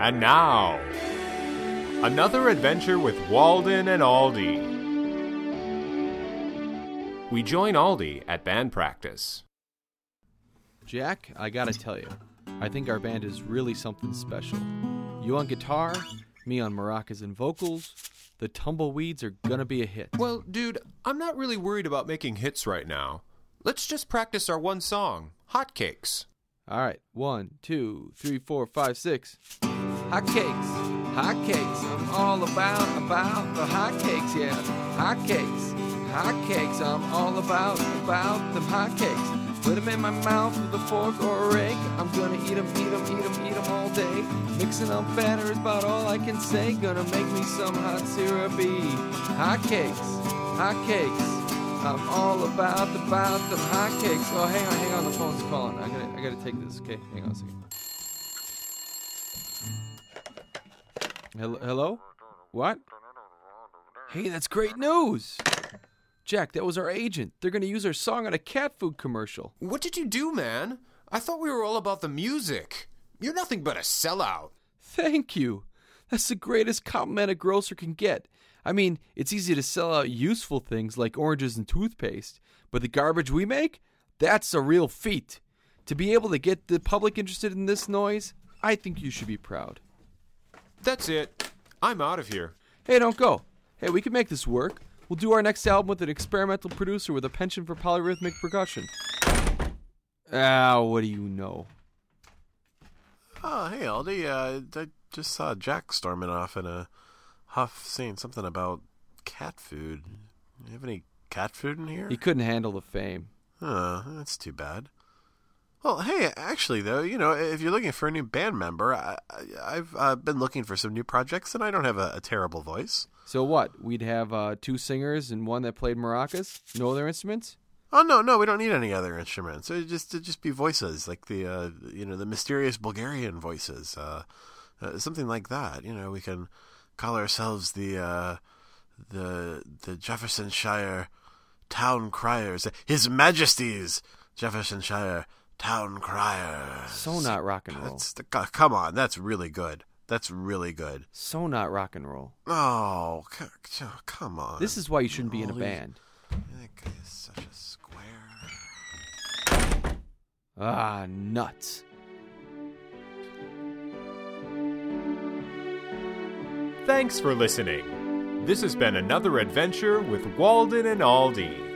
And now, another adventure with Walden and Aldi. We join Aldi at band practice. Jack, I gotta tell you, I think our band is really something special. You on guitar, me on maracas and vocals. The tumbleweeds are gonna be a hit. Well, dude, I'm not really worried about making hits right now. Let's just practice our one song, Hotcakes. All right, one, two, three, four, five, six. Hotcakes, hotcakes. I'm all about about the hotcakes. Yeah, hotcakes, hotcakes. I'm all about about them hotcakes. Put 'em in my mouth with a fork or a rake. I'm gonna eat 'em, eat 'em, eat 'em, eat 'em all day. Mixing up batter is about all I can say. Gonna make me some hot syrupy hotcakes, hotcakes. I'm all about about them hotcakes. Oh, hang on, hang on. The phone's calling. I gotta, I gotta take this. Okay, hang on a second. Hello? Hello? What? Hey, that's great news! Jack, that was our agent. They're gonna use our song on a cat food commercial. What did you do, man? I thought we were all about the music. You're nothing but a sellout. Thank you. That's the greatest compliment a grocer can get. I mean, it's easy to sell out useful things like oranges and toothpaste, but the garbage we make? That's a real feat. To be able to get the public interested in this noise, I think you should be proud. That's it. I'm out of here. Hey, don't go. Hey, we can make this work. We'll do our next album with an experimental producer with a penchant for polyrhythmic percussion. Ah, what do you know? Oh, hey, Aldi. Uh, I just saw Jack storming off in a huff saying something about cat food. You have any cat food in here? He couldn't handle the fame. Oh, that's too bad. Well, hey, actually, though, you know, if you're looking for a new band member, I, I, I've uh, been looking for some new projects, and I don't have a, a terrible voice. So what? We'd have uh, two singers and one that played maracas? No other instruments? Oh no, no, we don't need any other instruments. It just it just be voices, like the uh, you know the mysterious Bulgarian voices, uh, uh, something like that. You know, we can call ourselves the uh, the the Jeffersonshire Town Criers, His Majesty's Jeffersonshire Town Criers. So not rock and roll. That's the, come on, that's really good. That's really good. So not rock and roll. Oh, c- c- come on. This is why you shouldn't be in a band. That guy is such a square. Ah, nuts. Thanks for listening. This has been another adventure with Walden and Aldi.